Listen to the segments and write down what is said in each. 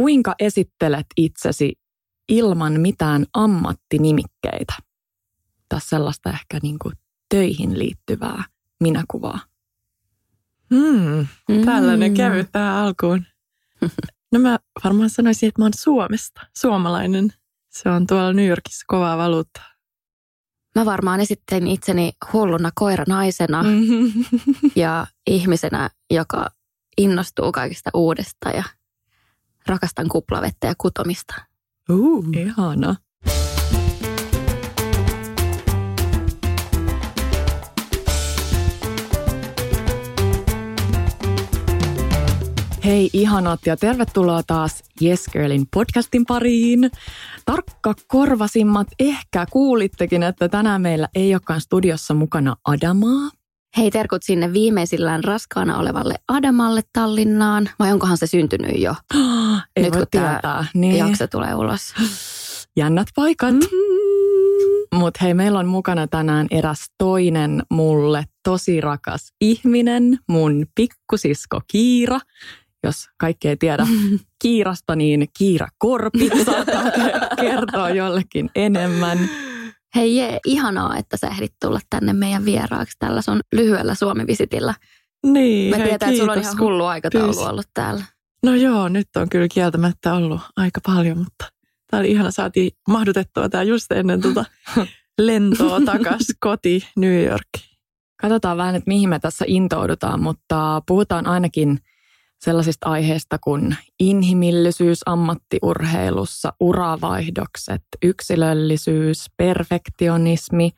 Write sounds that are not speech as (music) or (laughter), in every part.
kuinka esittelet itsesi ilman mitään ammattinimikkeitä? Tai sellaista ehkä niin kuin töihin liittyvää minäkuvaa. Hmm, tällainen mm. kevyt tähän alkuun. (laughs) No mä varmaan sanoisin, että mä oon Suomesta, suomalainen. Se on tuolla New Yorkissa kovaa valuutta. Mä varmaan esittelin itseni hulluna koiranaisena mm-hmm. ja ihmisenä, joka innostuu kaikista uudesta ja rakastan kuplavettä ja kutomista. Uh, ihana. Hei ihanat ja tervetuloa taas Yes Girlin podcastin pariin. Tarkka korvasimmat ehkä kuulittekin, että tänään meillä ei olekaan studiossa mukana Adamaa. Hei terkut sinne viimeisillään raskaana olevalle Adamalle Tallinnaan. Vai onkohan se syntynyt jo? (gasps) ei Nyt kun tämä niin. jakso tulee ulos. (gasps) Jännät paikat. Mm-hmm. Mutta hei, meillä on mukana tänään eräs toinen mulle tosi rakas ihminen, mun pikkusisko Kiira jos kaikki ei tiedä (laughs) Kiirasta, niin Kiira Korpi saattaa (laughs) kertoa jollekin enemmän. Hei jee, ihanaa, että sä ehdit tulla tänne meidän vieraaksi tällä sun lyhyellä Suomi-visitillä. Niin, Mä hei, tiedän, että sulla on ihan hullu aikataulu Pyys. ollut täällä. No joo, nyt on kyllä kieltämättä ollut aika paljon, mutta tämä oli ihana, saatiin mahdutettua tämä just ennen tuota (laughs) lentoa takas koti New Yorkiin. Katsotaan vähän, että mihin me tässä intoudutaan, mutta puhutaan ainakin – sellaisista aiheista kuin inhimillisyys ammattiurheilussa, uravaihdokset, yksilöllisyys, perfektionismi,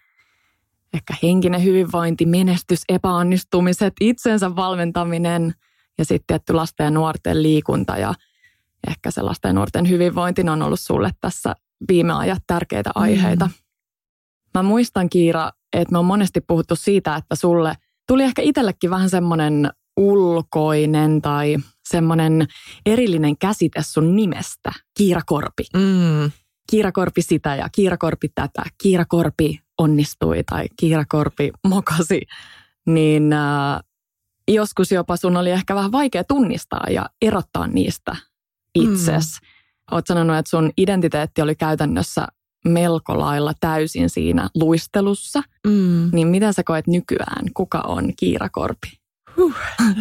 ehkä henkinen hyvinvointi, menestys, epäonnistumiset, itsensä valmentaminen ja sitten tietty lasten ja nuorten liikunta ja ehkä se lasten ja nuorten hyvinvointi on ollut sulle tässä viime ajat tärkeitä aiheita. Mm. Mä muistan Kiira, että me on monesti puhuttu siitä, että sulle tuli ehkä itsellekin vähän semmoinen ulkoinen tai semmoinen erillinen käsite sun nimestä, Kiira Korpi. Mm. Kiira Korpi sitä ja Kiira Korpi tätä, Kiira Korpi onnistui tai Kiira Korpi mokasi, niin äh, joskus jopa sun oli ehkä vähän vaikea tunnistaa ja erottaa niistä itses. Mm. Oot sanonut, että sun identiteetti oli käytännössä melko lailla täysin siinä luistelussa. Mm. Niin miten sä koet nykyään, kuka on Kiira Korpi? Huh,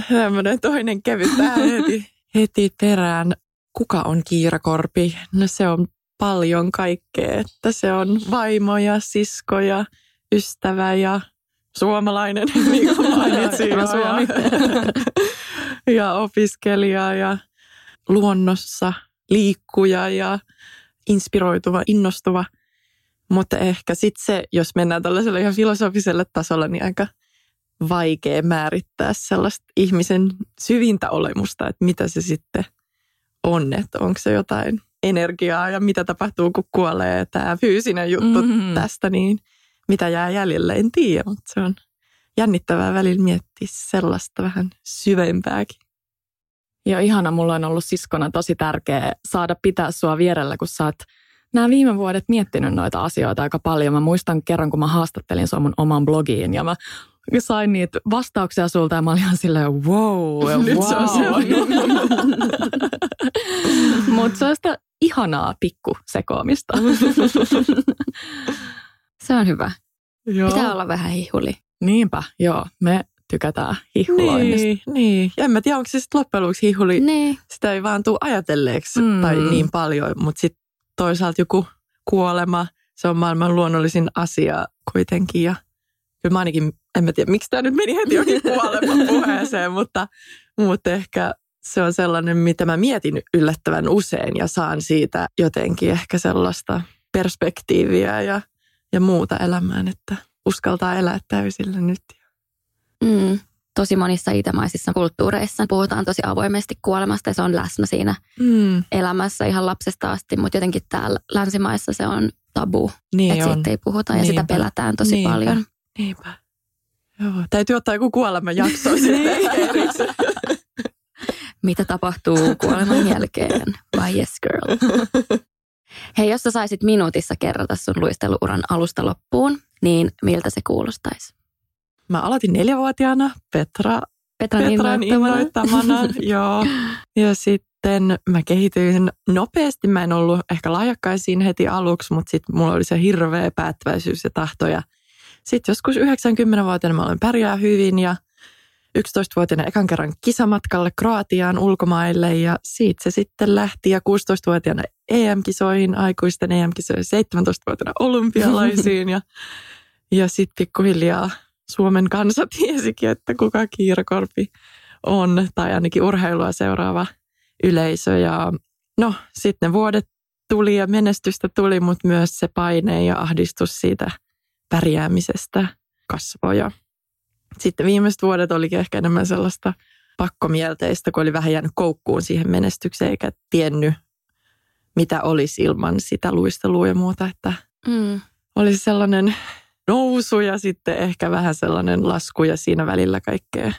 tämmöinen toinen kevyt heti, (laughs) heti perään. Kuka on Kiirakorpi? No se on paljon kaikkea, että se on vaimo ja sisko ja ystävä ja suomalainen, (laughs) niin kuin mainitsin jo. Suomi. Ja, (laughs) ja opiskelija ja luonnossa liikkuja ja inspiroituva, innostuva. Mutta ehkä sitten se, jos mennään tällaiselle ihan filosofiselle tasolle, niin aika – vaikea määrittää sellaista ihmisen syvintä olemusta, että mitä se sitten on, että onko se jotain energiaa ja mitä tapahtuu, kun kuolee tämä fyysinen juttu mm-hmm. tästä, niin mitä jää jäljelle, en tiedä, mutta se on jännittävää välillä miettiä sellaista vähän syvempääkin. Joo, ihana. Mulla on ollut siskona tosi tärkeä saada pitää sua vierellä, kun sä oot nämä viime vuodet miettinyt noita asioita aika paljon. Mä muistan kerran, kun mä haastattelin sua mun oman blogiin ja mä sain niitä vastauksia sulta ja mä olin ihan silleen wow, wow. (laughs) Mutta se on sitä ihanaa pikku sekoamista. (laughs) se on hyvä. Joo. Pitää olla vähän hihuli. Niinpä, joo. Me tykätään hihuloinnista. Niin, niin. Ja en mä tiedä, onko se sitten loppujen lopuksi hihuli. Niin. Sitä ei vaan tule ajatelleeksi mm. tai niin paljon, mutta sitten toisaalta joku kuolema, se on maailman luonnollisin asia kuitenkin. Ja kyllä mä ainakin, en mä tiedä, miksi tämä nyt meni heti jokin kuolema (laughs) puheeseen, mutta, mutta ehkä se on sellainen, mitä mä mietin yllättävän usein ja saan siitä jotenkin ehkä sellaista perspektiiviä ja, ja muuta elämään, että uskaltaa elää täysillä nyt. Mm, tosi monissa itämaisissa kulttuureissa puhutaan tosi avoimesti kuolemasta ja se on läsnä siinä mm. elämässä ihan lapsesta asti, mutta jotenkin täällä länsimaissa se on tabu, niin että siitä ei puhuta ja Niinpä. sitä pelätään tosi Niinpä. paljon. Niinpä. Joo, täytyy ottaa joku jakso (laughs) sitten (laughs) Mitä tapahtuu kuoleman (laughs) jälkeen? Vai yes girl? Hei, jos sä saisit minuutissa kerrata sun luisteluuran alusta loppuun, niin miltä se kuulostaisi? Mä aloitin neljävuotiaana Petra, Petran, Petran innoittamana. innoittamana joo. Ja sitten mä kehityin nopeasti. Mä en ollut ehkä lahjakkain siinä heti aluksi, mutta sitten mulla oli se hirveä päättäväisyys ja tahto. Ja sitten joskus 90-vuotiaana mä olen pärjää hyvin ja 11-vuotiaana ekan kerran kisamatkalle Kroatiaan ulkomaille ja siitä se sitten lähti. Ja 16-vuotiaana EM-kisoihin, aikuisten EM-kisoihin, 17-vuotiaana olympialaisiin ja, ja sitten pikkuhiljaa Suomen kansa (laughs) tiesikin, että kuka Kiirakorpi on tai ainakin urheilua seuraava yleisö. Ja no sitten ne vuodet tuli ja menestystä tuli, mutta myös se paine ja ahdistus siitä pärjäämisestä kasvoja sitten viimeiset vuodet olikin ehkä enemmän sellaista pakkomielteistä, kun oli vähän jäänyt koukkuun siihen menestykseen eikä tiennyt, mitä olisi ilman sitä luistelua ja muuta. Että mm. Olisi sellainen nousu ja sitten ehkä vähän sellainen lasku ja siinä välillä kaikkea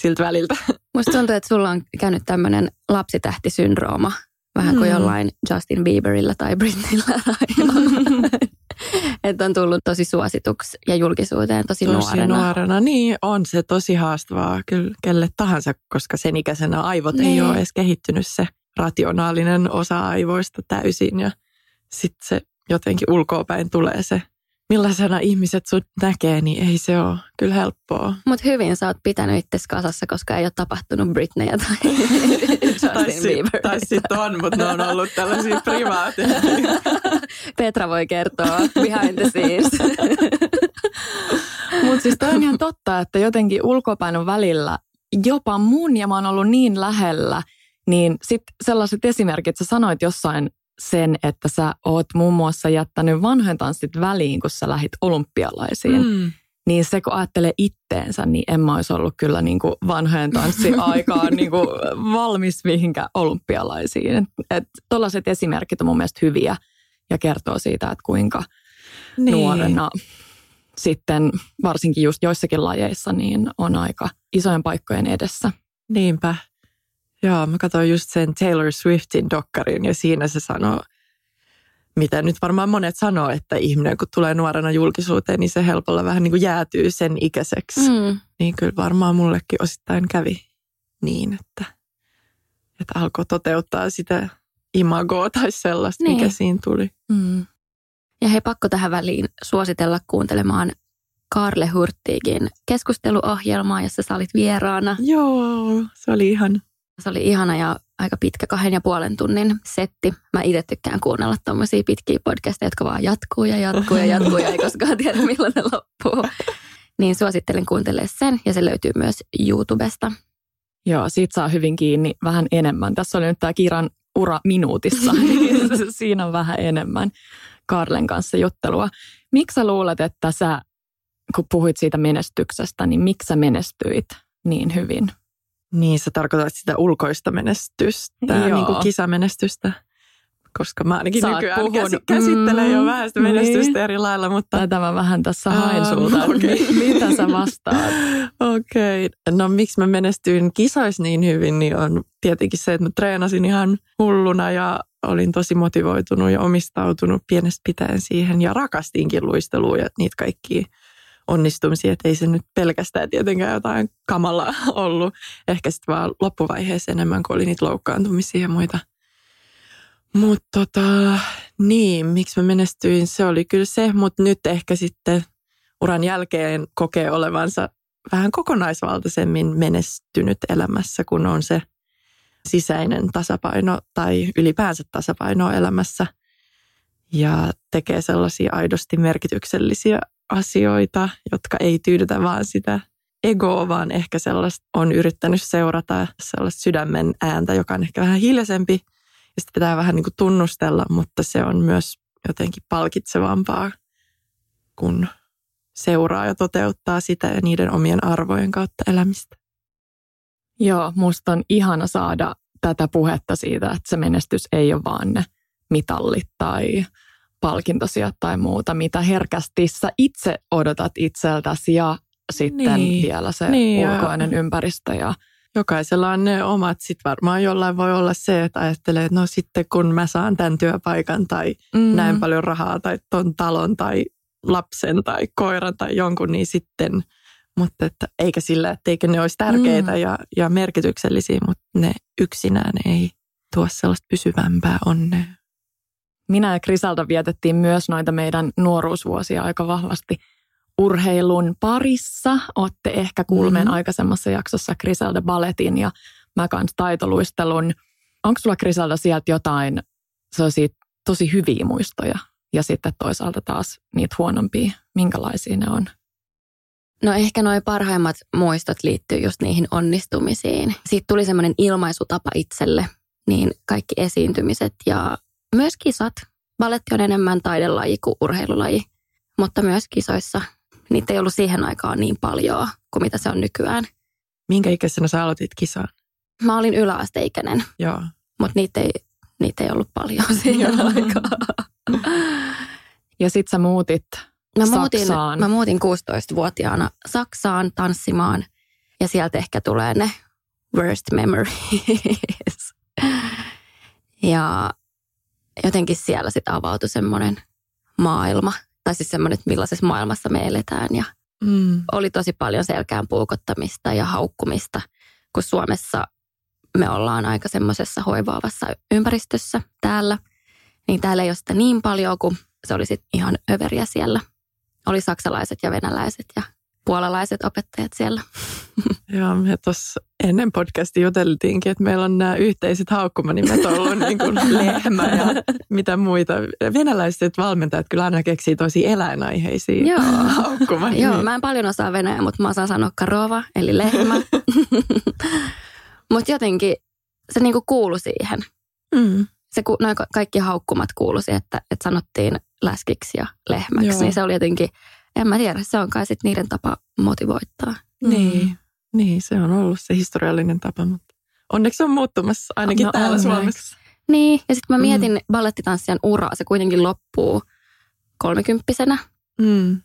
siltä väliltä. Musta tuntuu, että sulla on käynyt tämmöinen lapsitähtisyndrooma. Vähän kuin mm. jollain Justin Bieberillä tai Britneyllä. (laughs) (laughs) että on tullut tosi suosituksi ja julkisuuteen tosi, tosi nuorena. nuorena. Niin, on se tosi haastavaa kyllä kelle tahansa, koska sen ikäisenä aivot niin. ei ole edes kehittynyt se rationaalinen osa aivoista täysin. Ja sitten se jotenkin ulkoopäin tulee se millaisena ihmiset sut näkee, niin ei se ole kyllä helppoa. Mutta hyvin sä oot pitänyt itse kasassa, koska ei ole tapahtunut Britneyä tai. (laughs) Tai sitten on, mutta ne on ollut tällaisia (laughs) privaateja. Petra voi kertoa behind the scenes. (laughs) mutta siis toi on ihan totta, että jotenkin ulkopainon välillä jopa mun ja mä oon ollut niin lähellä, niin sitten sellaiset esimerkit, sä sanoit jossain sen, että sä oot muun muassa jättänyt vanhojen tanssit väliin, kun sä lähit olympialaisiin. Mm. Niin se, kun ajattelee itteensä, niin en mä olisi ollut kyllä niin kuin vanhojen tanssiaikaan niin kuin valmis mihinkään olympialaisiin. Tuollaiset esimerkit on mun mielestä hyviä ja kertoo siitä, että kuinka niin. nuorena sitten varsinkin just joissakin lajeissa niin on aika isojen paikkojen edessä. Niinpä. Joo, mä katsoin just sen Taylor Swiftin dokkarin ja siinä se sanoo, mitä nyt varmaan monet sanoo, että ihminen kun tulee nuorena julkisuuteen, niin se helpolla vähän niin kuin jäätyy sen ikäiseksi. Mm. Niin kyllä varmaan mullekin osittain kävi niin, että, että alkoi toteuttaa sitä imagoa tai sellaista, niin. mikä siinä tuli. Mm. Ja hei, pakko tähän väliin suositella kuuntelemaan Karle Hurttiikin keskusteluohjelmaa, jossa sä olit vieraana. Joo, se oli ihan se oli ihana ja aika pitkä kahden ja puolen tunnin setti. Mä itse tykkään kuunnella tommosia pitkiä podcasteja, jotka vaan jatkuu ja jatkuu ja jatkuu ja ei koskaan tiedä milloin ne loppuu. Niin suosittelen kuuntelemaan sen ja se löytyy myös YouTubesta. Joo, siitä saa hyvin kiinni vähän enemmän. Tässä oli nyt tämä Kiran ura minuutissa, (laughs) niin siinä on vähän enemmän Karlen kanssa juttelua. Miksi sä luulet, että sä, kun puhuit siitä menestyksestä, niin miksi sä menestyit niin hyvin? Niin, sä tarkoitat sitä ulkoista menestystä, niin kuin kisamenestystä. Koska mä ainakin Sä nykyään puhun, käs, käsittelen mm, jo vähän sitä menestystä niin. eri lailla. Mutta... Tätä mä vähän tässä hain um, sulta. Okay. Mitä sä vastaat? (laughs) Okei. Okay. No miksi mä menestyin kisoissa niin hyvin, niin on tietenkin se, että mä treenasin ihan hulluna ja olin tosi motivoitunut ja omistautunut pienestä pitäen siihen. Ja rakastinkin luistelua ja niitä kaikkia onnistumisia, että ei se nyt pelkästään tietenkään jotain kamalaa ollut. Ehkä sitten vaan loppuvaiheessa enemmän, kun oli niitä loukkaantumisia ja muita. Mutta tota, niin, miksi mä menestyin, se oli kyllä se, mutta nyt ehkä sitten uran jälkeen kokee olevansa vähän kokonaisvaltaisemmin menestynyt elämässä, kun on se sisäinen tasapaino tai ylipäänsä tasapaino elämässä ja tekee sellaisia aidosti merkityksellisiä asioita, jotka ei tyydytä vaan sitä egoa, vaan ehkä sellaista on yrittänyt seurata sellaista sydämen ääntä, joka on ehkä vähän hiljaisempi ja sitä pitää vähän niin kuin tunnustella, mutta se on myös jotenkin palkitsevampaa, kun seuraa ja toteuttaa sitä ja niiden omien arvojen kautta elämistä. Joo, musta on ihana saada tätä puhetta siitä, että se menestys ei ole vaan ne mitallit tai palkintosia tai muuta, mitä herkästi sä itse odotat itseltäsi ja sitten niin. vielä se niin, ulkoinen ja ympäristö. Ja... Jokaisella on ne omat. Sitten varmaan jollain voi olla se, että ajattelee, että no sitten kun mä saan tämän työpaikan tai mm. näin paljon rahaa tai ton talon tai lapsen tai koiran tai jonkun, niin sitten, mutta että eikä sillä, etteikö ne olisi tärkeitä mm. ja, ja merkityksellisiä, mutta ne yksinään ei tuo sellaista pysyvämpää onnea. Minä ja Krisalta vietettiin myös noita meidän nuoruusvuosia aika vahvasti urheilun parissa. Olette ehkä kuulmeen mm-hmm. aikaisemmassa jaksossa Krisalda balletin ja mä kans taitoluistelun. Onko sulla Krisalda sieltä jotain sellaisia tosi hyviä muistoja ja sitten toisaalta taas niitä huonompia? Minkälaisia ne on? No ehkä noin parhaimmat muistot liittyy just niihin onnistumisiin. Siitä tuli semmoinen ilmaisutapa itselle, niin kaikki esiintymiset ja myös kisat. Balletti on enemmän taidelaji kuin urheilulaji, mutta myös kisoissa. Niitä ei ollut siihen aikaan niin paljon kuin mitä se on nykyään. Minkä ikäisenä sä aloitit kisaa? Mä olin yläasteikäinen, Joo. mutta niitä ei, niitä ei ollut paljon (laughs) siihen aikaan. Ja sit sä muutit Mä muutin, Saksaan. mä muutin 16-vuotiaana Saksaan tanssimaan ja sieltä ehkä tulee ne worst memories. (laughs) ja jotenkin siellä sitten avautui semmoinen maailma, tai siis semmoinen, että millaisessa maailmassa me eletään. Ja Mm. oli tosi paljon selkään puukottamista ja haukkumista, kun Suomessa me ollaan aika semmoisessa hoivaavassa ympäristössä täällä. Niin täällä ei ole sitä niin paljon, kuin se oli sitten ihan överiä siellä. Oli saksalaiset ja venäläiset ja puolalaiset opettajat siellä. (laughs) Joo, me tuossa ennen podcastia juteltiinkin, että meillä on nämä yhteiset haukkumanimet ollut (laughs) niin kuin lehmä ja mitä muita. Venäläiset valmentajat kyllä aina keksii tosi eläinaiheisia Joo. Joo, mä en paljon osaa venäjää, mutta mä osaan sanoa karova, eli lehmä. (laughs) mutta jotenkin se niinku kuului siihen. Mm. Se, ku- noin ka- kaikki haukkumat kuului siihen, että, että sanottiin läskiksi ja lehmäksi. Joo. Niin se oli jotenkin, en mä tiedä, se on kai sit niiden tapa motivoittaa. Niin, niin, se on ollut se historiallinen tapa, mutta onneksi se on muuttumassa ainakin No täällä onneksi. Suomessa. Niin, ja sitten mä Mm. mietin mm. ballettitanssijan uraa, se kuitenkin loppuu kolmekymppisenä, Mm.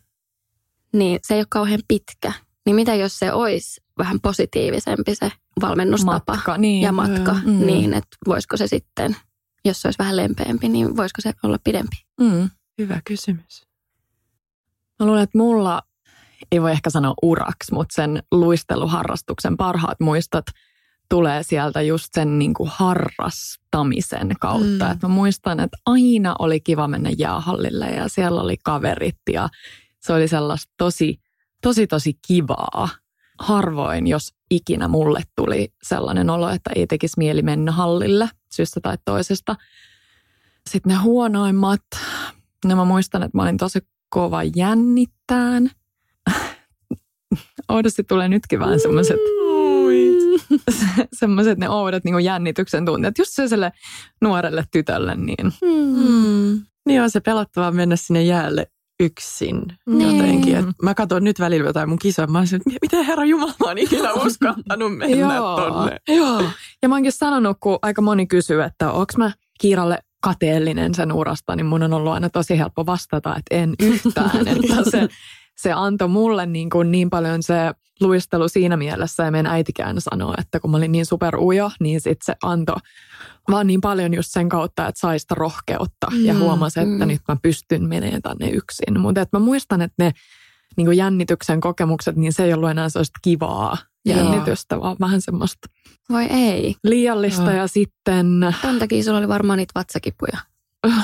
niin se ei ole kauhean pitkä. Niin mitä jos se olisi vähän positiivisempi se valmennustapa matka. Niin. ja matka, Mm. niin että voisiko se sitten, jos se olisi vähän lempeämpi, niin voisiko se olla pidempi? Mm. Hyvä kysymys. Mä luulen, että mulla ei voi ehkä sanoa uraks, mutta sen luisteluharrastuksen parhaat muistot tulee sieltä just sen niin kuin harrastamisen kautta. Mm. Mm. Et mä muistan, että aina oli kiva mennä jäähallille ja siellä oli kaverit ja se oli sellaista tosi, tosi, tosi kivaa. Harvoin, jos ikinä mulle tuli sellainen olo, että ei tekisi mieli mennä hallille syystä tai toisesta. Sitten ne huonoimmat, no mä muistan, että mä olin tosi kova jännittään. Oudosti tulee nytkin vähän semmoiset (laughs) semmoiset ne oudot niin jännityksen tunteet. Just sellaiselle nuorelle tytölle, niin Mm. Niin on se pelottavaa mennä sinne jäälle yksin Niin. jotenkin. Et mä katson nyt välillä jotain mun kisoja, mä se, että miten herra Jumala oon ikinä uskaltanut mennä Joo. tonne. Joo. Ja mä oonkin sanonut, kun aika moni kysyy, että onko mä Kiiralle kateellinen sen urasta, niin mun on ollut aina tosi helppo vastata, että en yhtään. (laughs) että se, se antoi mulle niin, kuin niin paljon se luistelu siinä mielessä, ja meidän äitikään sanoo, että kun mä olin niin superujo, niin sit se antoi vaan niin paljon just sen kautta, että sai sitä rohkeutta mm, ja huomasi, että mm. nyt mä pystyn menemään tänne yksin. Mutta mä muistan, että ne niin kuin jännityksen kokemukset, niin se ei ollut enää sellaista kivaa Joo. jännitystä, vaan vähän semmoista Voi ei. liiallista Joo. ja sitten, Ton takia sulla oli varmaan niitä vatsakipuja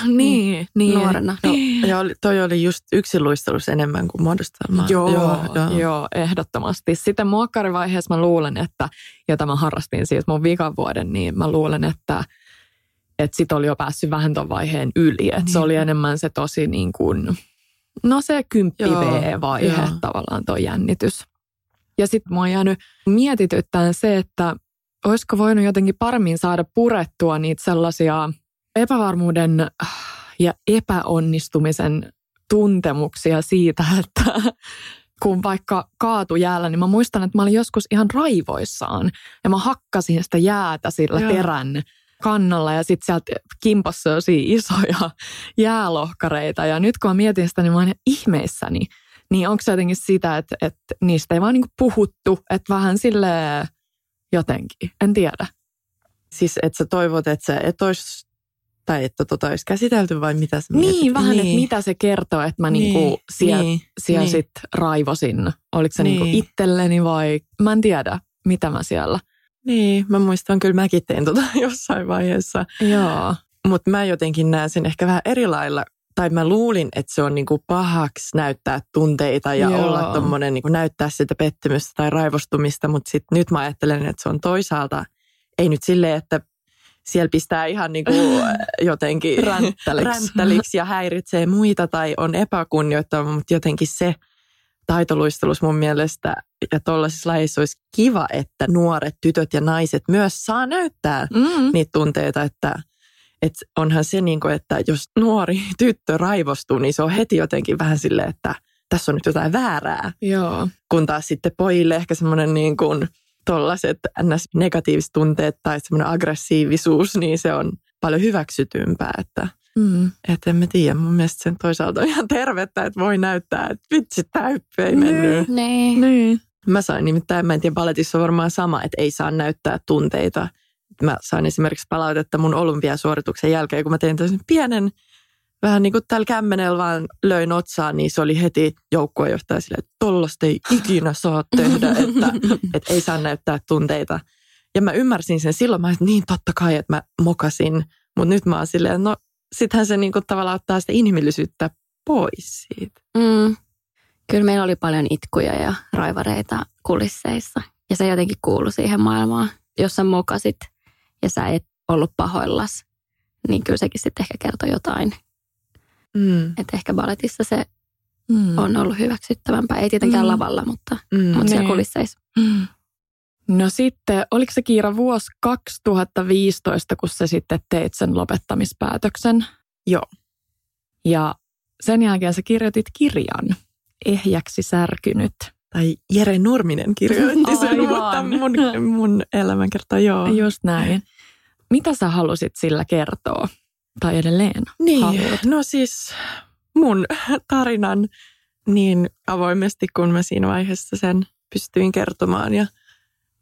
niin, niin. nuorena. No, ja oli, toi oli just yksinluistelussa enemmän kuin muodostelma. Joo, joo, joo. joo, ehdottomasti. Sitten muokkarivaiheessa mä luulen, että, jota mä harrastin siis mun vikan vuoden, niin mä luulen, että että sit oli jo päässyt vähän ton vaiheen yli. Että se Niin. oli enemmän se tosi niin kuin, no se kymppi V-vaihe joo. tavallaan tuo jännitys. Ja sitten mua on jäänyt mietityttämään se, että olisiko voinut jotenkin paremmin saada purettua niitä sellaisia epävarmuuden ja epäonnistumisen tuntemuksia siitä, (laughs) että kun vaikka kaatu jäällä, niin mä muistan, että mä olin joskus ihan raivoissaan ja mä hakkasin sitä jäätä sillä Joo. terän kannalla ja sitten sieltä kimpossa sellaisia isoja (laughs) jäälohkareita ja nyt kun mä mietin sitä, niin mä oon ihmeissäni. Niin onko se jotenkin sitä, että, että niistä ei vaan niinku puhuttu, että vähän sille jotenkin, en tiedä. Siis että sä toivot, että sä et ois, tai että tota olisi käsitelty vai mitä mietit? Niin, vähän, että mitä se kertoo, että mä niin. niinku siellä, niin, siellä niin. sit raivosin. Oliko se niin. Niin. niinku itselleni vai mä en tiedä, mitä mä siellä Niin, mä muistan kyllä mäkin tein tota (laughs) jossain vaiheessa. Joo. Mutta mä jotenkin näen sen ehkä vähän eri lailla, tai mä luulin, että se on niinku pahaksi näyttää tunteita ja Joo. olla tommonen, niinku näyttää sitä pettymystä tai raivostumista, mutta nyt mä ajattelen, että se on toisaalta, ei nyt silleen, että siellä pistää ihan niinku (laughs) jotenkin ränttäliksi. ränttäliksi ja häiritsee muita tai on epäkunnioittava, mutta jotenkin se taitoluistelus mun mielestä ja tuollaisissa lajeissa olisi kiva, että nuoret tytöt ja naiset myös saa näyttää mm. niitä tunteita, että et onhan se niin kuin, että jos nuori (laughs) tyttö raivostuu, niin se on heti jotenkin vähän silleen, että tässä on nyt jotain väärää. Joo. Kun taas sitten pojille ehkä semmoinen niin kuin tollaiset negatiiviset tunteet tai semmoinen aggressiivisuus, niin se on paljon hyväksytympää, että Mm. Että en mä tiedä, mun mielestä sen toisaalta on ihan tervettä, että voi näyttää, että vitsi, tämä hyppy ei mennyt. Niin. niin. Mä sain nimittäin, mä en tiedä, balletissa on varmaan sama, että ei saa näyttää tunteita. Mä sain esimerkiksi palautetta mun olympiasuorituksen jälkeen, kun mä tein tämmöisen pienen, vähän niin kuin tällä kämmenellä vaan löin otsaan, niin se oli heti joukkuejohtaja silleen, että tollasta ei ikinä saa tehdä, että, (laughs) että ei saa näyttää tunteita. Ja mä ymmärsin sen silloin, mä että niin totta kai, että mä mokasin, mutta nyt mä oon silleen, no sittenhän se niin kuin tavallaan ottaa sitä inhimillisyyttä pois siitä. Mm. Kyllä meillä oli paljon itkuja ja raivareita kulisseissa. Ja se jotenkin kuului siihen maailmaan. Jos sä mokasit ja sä et ollut pahoillas, niin kyllä sekin sitten ehkä kertoi jotain. Mm. Että ehkä balletissa se mm. on ollut hyväksyttävämpää. Ei tietenkään mm. lavalla, mutta, mm. mutta siellä niin. kulisseissa. Mm. No sitten, oliko se Kiira vuosi 2015, kun sä sitten teit sen lopettamispäätöksen? Joo. Ja sen jälkeen sä kirjoitit kirjan, Ehjäksi särkynyt. Tai Jere Nurminen kirjoitti sen, mutta mun, mun elämänkerta, joo. Just näin. Mitä sä halusit sillä kertoa? Tai edelleen Niin, haluat? no siis mun tarinan niin avoimesti, kun mä siinä vaiheessa sen pystyin kertomaan. Ja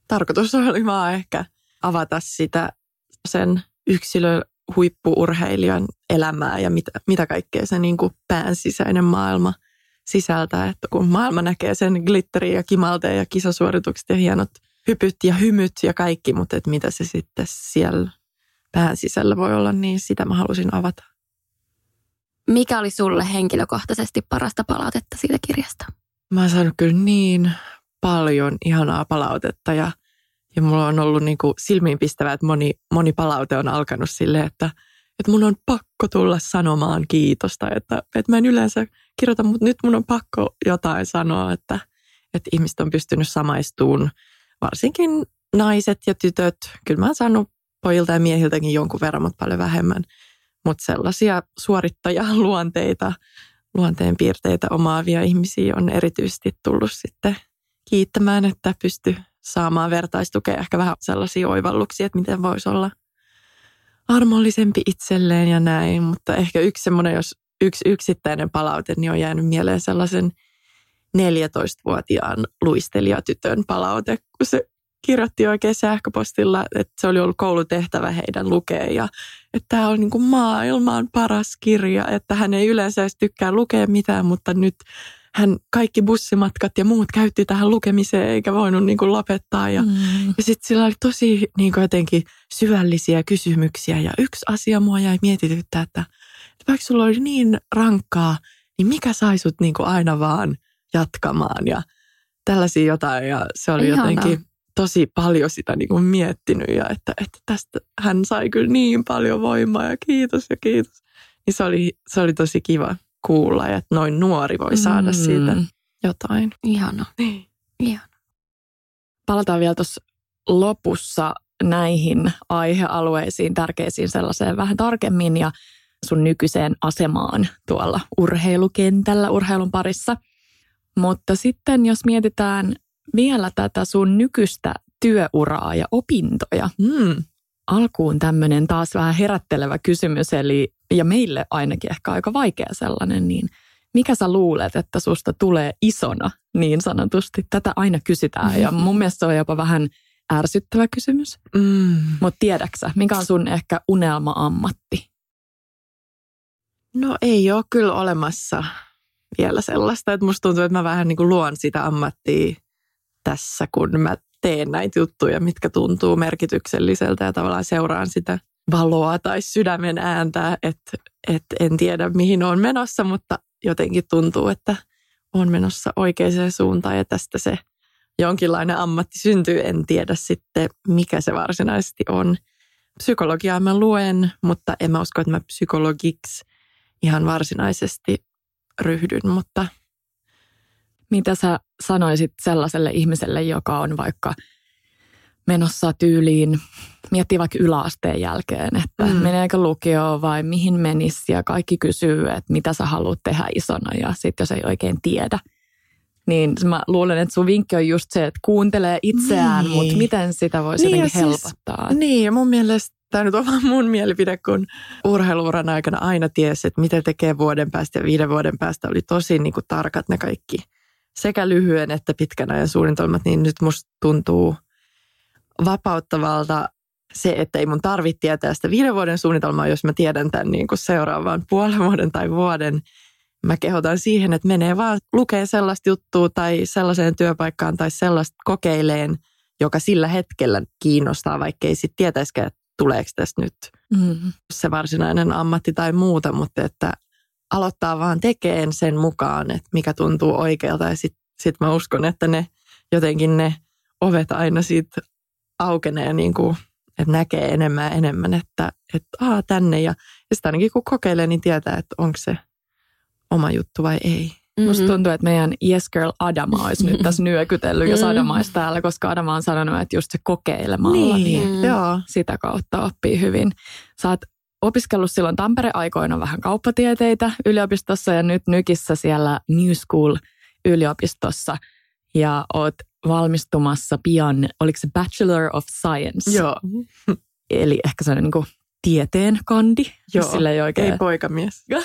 tarkoitus oli vaan ehkä avata sitä sen yksilö huippuurheilijan elämää ja mitä, mitä kaikkea se niin kuin pään sisäinen maailma sisältää. Että kun maailma näkee sen glitteriä ja kimalteen ja kisasuoritukset ja hienot hypyt ja hymyt ja kaikki, mutta että mitä se sitten siellä pään sisällä voi olla, niin sitä mä halusin avata. Mikä oli sulle henkilökohtaisesti parasta palautetta siitä kirjasta? Mä oon saanut kyllä niin paljon ihanaa palautetta ja, ja mulla on ollut niin kuin silmiinpistävää, että moni, moni palaute on alkanut silleen, että, että mun on pakko tulla sanomaan kiitosta, että, että mä en yleensä kirjoita, mutta nyt mun on pakko jotain sanoa, että, että ihmiset on pystynyt samaistuun, varsinkin naiset ja tytöt. Kyllä mä oon saanut pojilta ja miehiltäkin jonkun verran, mutta paljon vähemmän. Mutta sellaisia suorittajaluonteita, (laughs) luonteen piirteitä omaavia ihmisiä on erityisesti tullut sitten kiittämään, että pysty saamaan vertaistukea, ehkä vähän sellaisia oivalluksia, että miten voisi olla armollisempi itselleen ja näin. Mutta ehkä yksi semmoinen, jos yksi yksittäinen palaute, niin on jäänyt mieleen sellaisen 14-vuotiaan luistelijatytön palaute, kun se kirjoitti oikein sähköpostilla, että se oli ollut koulutehtävä heidän lukea ja että tämä on niin kuin maailman paras kirja, että hän ei yleensä edes tykkää lukea mitään, mutta nyt hän kaikki bussimatkat ja muut käytti tähän lukemiseen eikä voinut niin kuin lopettaa. Ja, mm. ja sitten sillä oli tosi niin kuin jotenkin syvällisiä kysymyksiä. Ja yksi asia mua jäi mietityttää, että, että vaikka sulla oli niin rankkaa, niin mikä sai sut niin kuin aina vaan jatkamaan ja tällaisia jotain. Ja se oli Ihana. jotenkin tosi paljon sitä niin kuin miettinyt ja että, että tästä hän sai kyllä niin paljon voimaa ja kiitos ja kiitos. Niin se oli, se oli tosi kiva kuulla, että noin nuori voi saada mm. siitä jotain. Ihana. Niin. Ihana. Palataan vielä tuossa lopussa näihin aihealueisiin, tärkeisiin sellaiseen vähän tarkemmin ja sun nykyiseen asemaan tuolla urheilukentällä urheilun parissa. Mutta sitten jos mietitään vielä tätä sun nykyistä työuraa ja opintoja, mm. alkuun tämmöinen taas vähän herättelevä kysymys, eli ja meille ainakin ehkä aika vaikea sellainen, niin mikä sä luulet, että susta tulee isona niin sanotusti? Tätä aina kysytään ja mun (laughs) mielestä se on jopa vähän ärsyttävä kysymys. Mm. Mutta tiedäksä, mikä on sun ehkä unelma-ammatti? No ei ole kyllä olemassa vielä sellaista, että musta tuntuu, että mä vähän niin kuin luon sitä ammattia tässä, kun mä teen näitä juttuja, mitkä tuntuu merkitykselliseltä ja tavallaan seuraan sitä valoa tai sydämen ääntä, että, että en tiedä mihin on menossa, mutta jotenkin tuntuu, että on menossa oikeaan suuntaan ja tästä se jonkinlainen ammatti syntyy. En tiedä sitten, mikä se varsinaisesti on. Psykologiaa mä luen, mutta en mä usko, että mä psykologiksi ihan varsinaisesti ryhdyn, mutta mitä sä sanoisit sellaiselle ihmiselle, joka on vaikka menossa tyyliin, miettii vaikka yläasteen jälkeen, että mm. meneekö lukioon vai mihin menisi ja kaikki kysyy, että mitä sä haluat tehdä isona ja sitten jos ei oikein tiedä. Niin mä luulen, että sun vinkki on just se, että kuuntelee itseään, niin. mutta miten sitä voisi niin jotenkin siis, helpottaa. Niin ja mun mielestä tämä nyt on vaan mun mielipide, kun urheiluuran aikana aina tiesi, että mitä tekee vuoden päästä ja viiden vuoden päästä oli tosi niin kuin tarkat ne kaikki sekä lyhyen että pitkän ajan suunnitelmat, niin nyt musta tuntuu vapauttavalta se, että ei mun tarvitse tietää sitä viiden vuoden suunnitelmaa, jos mä tiedän tämän niin kuin seuraavan puolen vuoden tai vuoden. Mä kehotan siihen, että menee vaan lukee sellaista juttua tai sellaiseen työpaikkaan tai sellaista kokeileen, joka sillä hetkellä kiinnostaa, vaikka ei sitten tietäisikään, että tuleeko tästä nyt mm. se varsinainen ammatti tai muuta, mutta että aloittaa vaan tekeen sen mukaan, että mikä tuntuu oikealta ja sitten sit mä uskon, että ne jotenkin ne ovet aina siitä aukenee niin kuin, että näkee enemmän ja enemmän, että, että aa, tänne ja, ja sitten ainakin kun kokeilee, niin tietää, että onko se oma juttu vai ei. Mm-hmm. Musta tuntuu, että meidän Yes Girl Adama olisi nyt tässä (laughs) nyökytellyt, mm-hmm. jos Adama olisi täällä, koska Adama on sanonut, että just se kokeilemalla, niin, niin joo. sitä kautta oppii hyvin. Sä oot opiskellut silloin Tampere-aikoina vähän kauppatieteitä yliopistossa ja nyt Nykissä siellä New School yliopistossa ja oot valmistumassa pian, oliko se Bachelor of Science? Joo. (laughs) Eli ehkä se on niin kuin tieteen kandi. Joo, Sillä ei, oikein... ei poikamies. (laughs)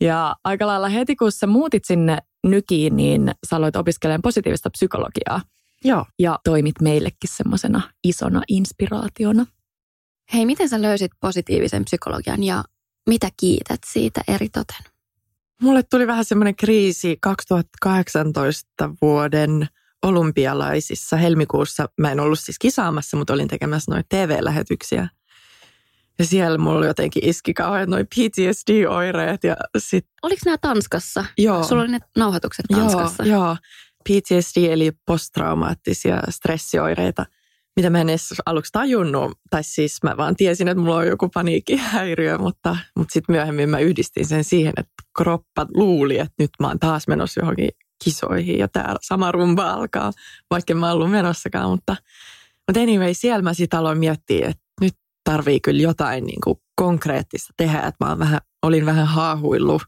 ja aika lailla heti kun sä muutit sinne Nykiin, niin sä aloit opiskelemaan positiivista psykologiaa. Joo. Ja toimit meillekin semmoisena isona inspiraationa. Hei, miten sä löysit positiivisen psykologian ja mitä kiität siitä eritoten? Mulle tuli vähän semmoinen kriisi 2018 vuoden olympialaisissa helmikuussa. Mä en ollut siis kisaamassa, mutta olin tekemässä noita TV-lähetyksiä. Ja siellä mulla jotenkin iski kauhean noin PTSD-oireet. Ja sit... Oliko nämä Tanskassa? Joo. Sulla oli ne nauhoitukset Tanskassa? Joo, joo. PTSD eli posttraumaattisia stressioireita – mitä mä en edes aluksi tajunnut. Tai siis mä vaan tiesin, että mulla on joku paniikkihäiriö, mutta, mutta sitten myöhemmin mä yhdistin sen siihen, että kroppa luuli, että nyt mä oon taas menossa johonkin kisoihin ja tämä sama rumba alkaa, vaikka mä ollut menossakaan. Mutta, mutta anyway, siellä mä sitten aloin miettiä, että nyt tarvii kyllä jotain niin kuin konkreettista tehdä, että mä vähän, olin vähän haahuillut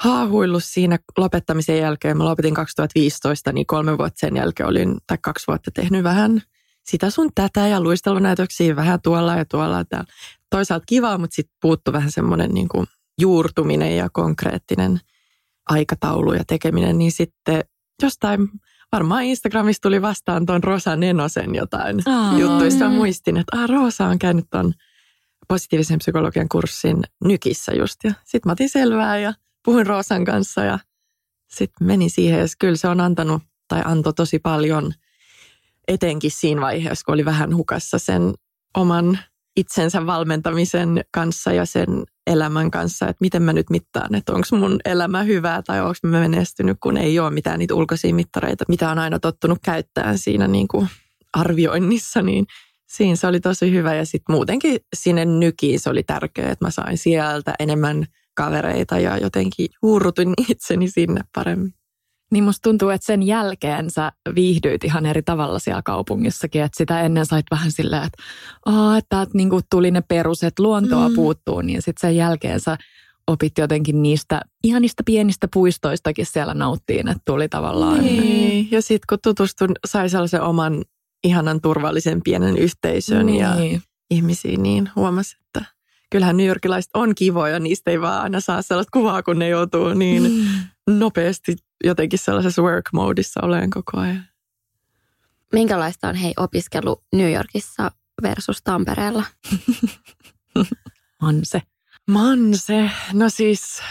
haahuillut siinä lopettamisen jälkeen. Mä lopetin 2015, niin kolme vuotta sen jälkeen olin, tai kaksi vuotta tehnyt vähän sitä sun tätä ja luistelunäytöksiä vähän tuolla ja tuolla. Täällä. Toisaalta kivaa, mutta sitten puuttu vähän semmoinen niin kuin juurtuminen ja konkreettinen aikataulu ja tekeminen, niin sitten jostain varmaan Instagramissa tuli vastaan tuon Rosa Nenosen jotain Aa. juttuista. Muistin, että ah, Rosa on käynyt tuon positiivisen psykologian kurssin nykissä just. Ja sitten mä otin selvää ja puhuin Rosan kanssa ja sitten meni siihen. Ja kyllä se on antanut tai antoi tosi paljon – etenkin siinä vaiheessa, kun oli vähän hukassa sen oman itsensä valmentamisen kanssa ja sen elämän kanssa, että miten mä nyt mittaan, että onko mun elämä hyvää tai onko mä menestynyt, kun ei ole mitään niitä ulkoisia mittareita, mitä on aina tottunut käyttämään siinä niin kuin arvioinnissa, niin siinä se oli tosi hyvä ja sitten muutenkin sinne nykiin se oli tärkeää, että mä sain sieltä enemmän kavereita ja jotenkin juurrutin itseni sinne paremmin. Niin musta tuntuu, että sen jälkeen sä viihdyit ihan eri tavalla siellä kaupungissakin, että sitä ennen sait vähän silleen, että, Aa, että niinku tuli ne perus, että luontoa mm. puuttuu, niin sitten sen jälkeen sä opit jotenkin niistä ihanista pienistä puistoistakin siellä nauttiin, että tuli tavallaan. Niin, ja sitten kun tutustun, sai sellaisen oman ihanan turvallisen pienen yhteisön niin. ja ihmisiin, niin huomasi, että kyllähän New Yorkilaiset on kivoja, niistä ei vaan aina saa sellaista kuvaa, kun ne joutuu niin mm. nopeasti jotenkin sellaisessa work modeissa olen koko ajan. Minkälaista on hei opiskelu New Yorkissa versus Tampereella? (laughs) Manse. Manse. No siis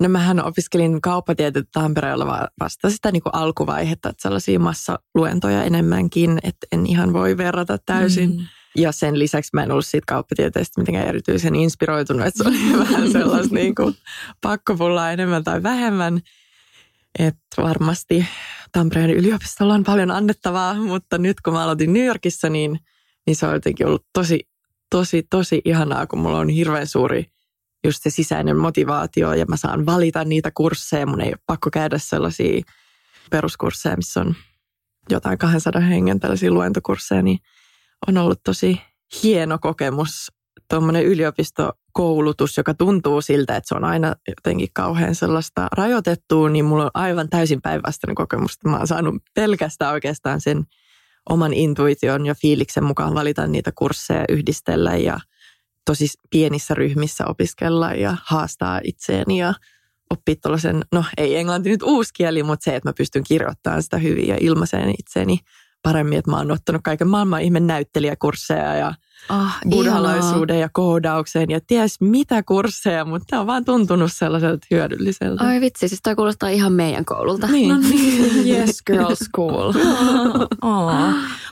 No mähän opiskelin kauppatieteitä Tampereella vasta sitä niin kuin alkuvaihetta, että sellaisia massaluentoja enemmänkin, että en ihan voi verrata täysin. Mm. Ja sen lisäksi mä en ollut siitä kauppatieteestä mitenkään erityisen inspiroitunut, että se oli (laughs) vähän sellaista niin kuin pakkopullaa enemmän tai vähemmän. Että varmasti Tampereen yliopistolla on paljon annettavaa, mutta nyt kun mä aloitin New Yorkissa, niin, niin se on jotenkin ollut tosi, tosi, tosi ihanaa, kun mulla on hirveän suuri just se sisäinen motivaatio ja mä saan valita niitä kursseja. Mun ei ole pakko käydä sellaisia peruskursseja, missä on jotain 200 hengen tällaisia luentokursseja, niin on ollut tosi hieno kokemus. Tuommoinen yliopistokoulutus, joka tuntuu siltä, että se on aina jotenkin kauhean sellaista rajoitettua, niin mulla on aivan täysin päinvastainen kokemus. Mä oon saanut pelkästään oikeastaan sen oman intuition ja fiiliksen mukaan valita niitä kursseja, yhdistellä ja tosi pienissä ryhmissä opiskella ja haastaa itseäni ja oppia tuollaisen, no ei englanti nyt uusi kieli, mutta se, että mä pystyn kirjoittamaan sitä hyvin ja ilmaiseen itseäni paremmin, että mä oon ottanut kaiken maailman ihme näyttelijäkursseja ja oh, buddhalaisuuden ja koodaukseen ja ties mitä kursseja, mutta tämä on vaan tuntunut sellaiselta hyödylliseltä. Ai vitsi, siis toi kuulostaa ihan meidän koululta. Niin. No niin, (laughs) yes girl school. (laughs) oh.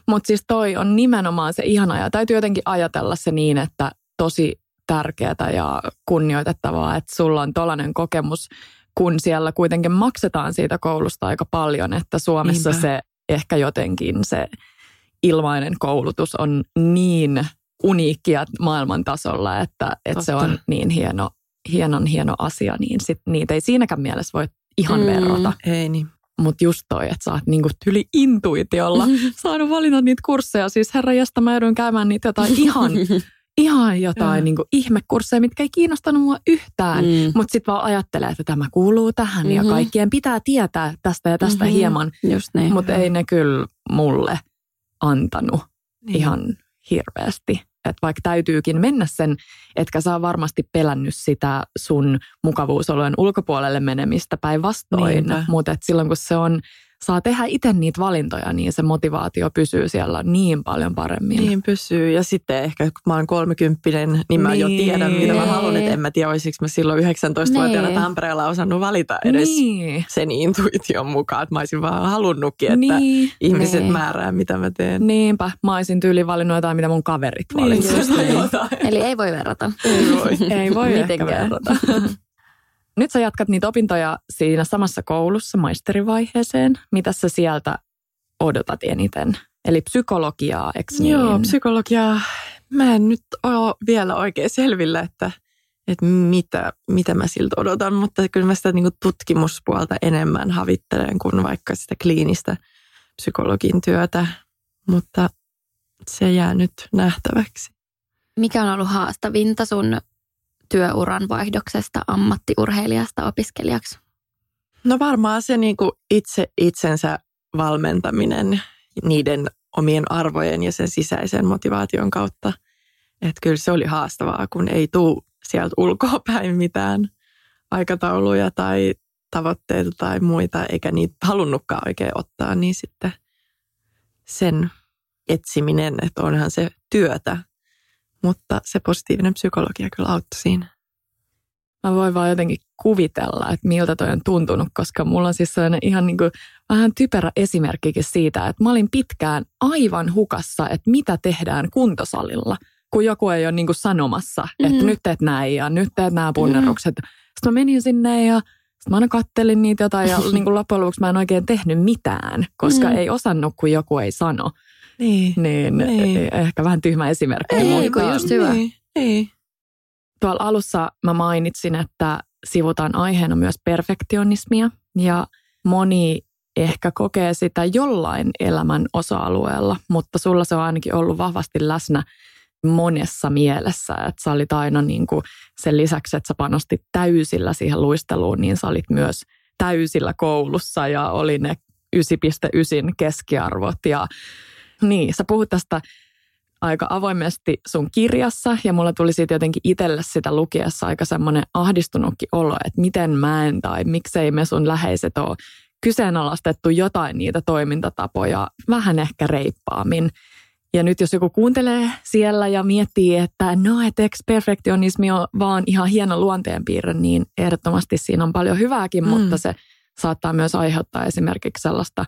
Mutta siis toi on nimenomaan se ihana ja täytyy jotenkin ajatella se niin, että tosi tärkeää ja kunnioitettavaa, että sulla on tollainen kokemus, kun siellä kuitenkin maksetaan siitä koulusta aika paljon, että Suomessa Niinpä. se ehkä jotenkin se ilmainen koulutus on niin uniikkia maailman tasolla, että, että se on niin hieno, hienon hieno asia, niin sit niitä ei siinäkään mielessä voi ihan mm, verrata. Ei niin. Mutta just toi, että sä oot niinku tyli intuitiolla (laughs) saanut valita niitä kursseja. Siis herra jästä mä joudun käymään niitä jotain ihan (laughs) ihan jotain niin kuin ihmekursseja, mitkä ei kiinnostanut mua yhtään, mm. mutta sitten vaan ajattelee, että tämä kuuluu tähän mm-hmm. ja kaikkien pitää tietää tästä ja tästä mm-hmm. hieman. Niin. Mutta ei ne kyllä mulle antanut niin. ihan hirveästi. Että vaikka täytyykin mennä sen, etkä saa varmasti pelännyt sitä sun mukavuusolojen ulkopuolelle menemistä päinvastoin, mutta silloin kun se on saa tehdä itse niitä valintoja, niin se motivaatio pysyy siellä niin paljon paremmin. Niin pysyy. Ja sitten ehkä kun mä oon kolmekymppinen, niin mä niin. jo tiedän, mitä mä haluan. Että en mä tiedä, olisiko mä silloin 19-vuotiaana niin. Tampereella osannut valita edes niin. sen intuition mukaan. Että mä olisin vaan halunnutkin, että niin. ihmiset niin. määrää, mitä mä teen. Niinpä. Mä olisin tyyli valinnut jotain, mitä mun kaverit niin, niin. Eli ei voi verrata. Ei voi. ei voi Mitenkään. verrata. Nyt sä jatkat niitä opintoja siinä samassa koulussa maisterivaiheeseen. Mitä sä sieltä odotat eniten? Eli psykologiaa, eikö niin? Joo, psykologiaa. Mä en nyt ole vielä oikein selvillä, että, että mitä, mitä mä siltä odotan, mutta kyllä mä sitä niin tutkimuspuolta enemmän havittelen kuin vaikka sitä kliinistä psykologin työtä, mutta se jää nyt nähtäväksi. Mikä on ollut haastavinta sun työuran vaihdoksesta ammattiurheilijasta opiskelijaksi? No varmaan se niin kuin itse itsensä valmentaminen niiden omien arvojen ja sen sisäisen motivaation kautta. Että kyllä se oli haastavaa, kun ei tule sieltä ulkoa päin mitään aikatauluja tai tavoitteita tai muita, eikä niitä halunnutkaan oikein ottaa, niin sitten sen etsiminen, että onhan se työtä, mutta se positiivinen psykologia kyllä auttoi siinä. Mä voin vaan jotenkin kuvitella, että miltä toi on tuntunut, koska mulla on siis sellainen ihan niin kuin vähän typerä esimerkkikin siitä, että mä olin pitkään aivan hukassa, että mitä tehdään kuntosalilla, kun joku ei ole niin kuin sanomassa, mm-hmm. että nyt teet näin ja nyt teet nämä punnerukset. Mm-hmm. Sitten mä menin sinne ja sitten mä aina kattelin niitä jotain ja (laughs) niin kuin loppujen lopuksi mä en oikein tehnyt mitään, koska mm-hmm. ei osannut, kun joku ei sano. Niin, niin, niin. ehkä vähän tyhmä esimerkki. Ei, mutta kun just hyvä. Niin, niin. Tuolla alussa mä mainitsin, että sivutaan aiheena myös perfektionismia ja moni ehkä kokee sitä jollain elämän osa-alueella, mutta sulla se on ainakin ollut vahvasti läsnä monessa mielessä, että sä olit aina niin kuin sen lisäksi, että sä panostit täysillä siihen luisteluun, niin sä olit myös täysillä koulussa ja oli ne 9,9 keskiarvot ja (laughs) niin, sä puhut tästä aika avoimesti sun kirjassa ja mulla tuli siitä jotenkin itselle sitä lukiessa aika semmoinen ahdistunutkin olo, että miten mä en tai miksei me sun läheiset ole kyseenalaistettu jotain niitä toimintatapoja vähän ehkä reippaammin. Ja nyt jos joku kuuntelee siellä ja miettii, että no, että eikö perfektionismi on vaan ihan hieno luonteenpiirre, niin ehdottomasti siinä on paljon hyvääkin, mm. mutta se saattaa myös aiheuttaa esimerkiksi sellaista